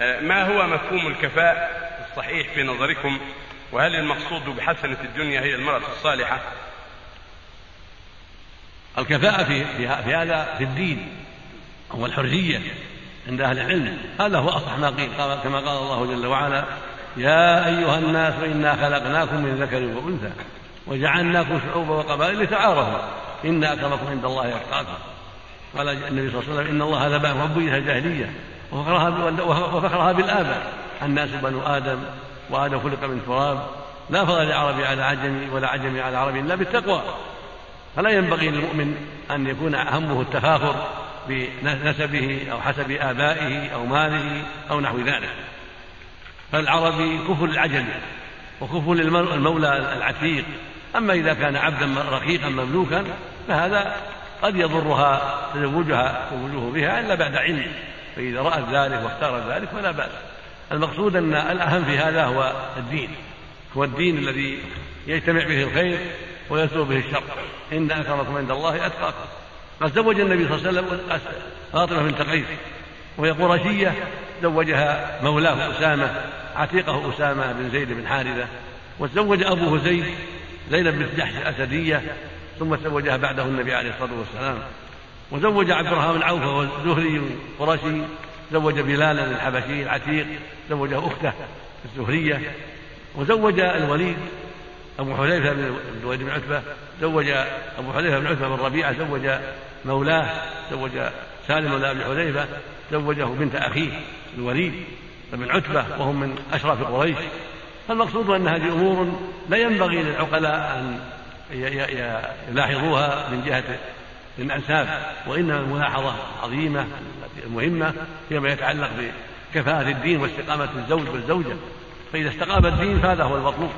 آه، ما هو مفهوم الكفاء الصحيح في نظركم؟ وهل المقصود بحسنة الدنيا هي المرأة الصالحة؟ الكفاءة في, في, في هذا في الدين هو الحرية عند أهل العلم. هذا هو أصح ما قيل كما قال الله جل وعلا يا أيها الناس إنا خلقناكم من ذكر وأنثى وجعلناكم شعوبا وقبائل لتعارفوا. إن أكرمكم عند الله أتقاكم. قال النبي صلى الله عليه وسلم إن الله ذبح ربيها الجاهلية. وفخرها بالآباء الناس بنو آدم وآدم خلق من تراب. لا فضل لعربي على عجمي ولا عجمي على عربي إلا بالتقوى. فلا ينبغي للمؤمن أن يكون همه التفاخر بنسبه أو حسب آبائه أو ماله أو نحو ذلك. فالعربي كفر العجمي وكفر للمولى العتيق. أما إذا كان عبدا رقيقا مملوكا فهذا قد يضرها تزوجها تزوجه بها إلا بعد علم. فإذا رأت ذلك واختارت ذلك فلا بأس. المقصود أن الأهم في هذا هو الدين. هو الدين الذي يجتمع به الخير ويسوء به الشر. إن أكرمكم عند الله أتقاكم. قد زوج النبي صلى الله عليه وسلم فاطمة بنت قيس وهي قرشية زوجها مولاه أسامة عتيقه أسامة بن زيد بن حارثة وتزوج أبوه زيد زينب بن جحش الأسدية ثم تزوجها بعده النبي عليه الصلاة والسلام. وزوج عبد الرحمن بن عوف وهو زهري قرشي زوج بلالا الحبشي العتيق زوجه أخته الزهرية وزوج الوليد أبو حذيفة بن الوليد بن عتبة زوج أبو حذيفة بن عتبة بن ربيعة زوج مولاه زوج سالم مولى أبي حذيفة زوجه بنت أخيه الوليد بن عتبة وهم من أشراف قريش. فالمقصود أن هذه أمور لا ينبغي للعقلاء أن يلاحظوها من جهة الأنساب وإنما الملاحظة العظيمة المهمة هي ما يتعلق بكفاءة الدين واستقامة الزوج والزوجة. فإذا استقام الدين فهذا هو المطلوب.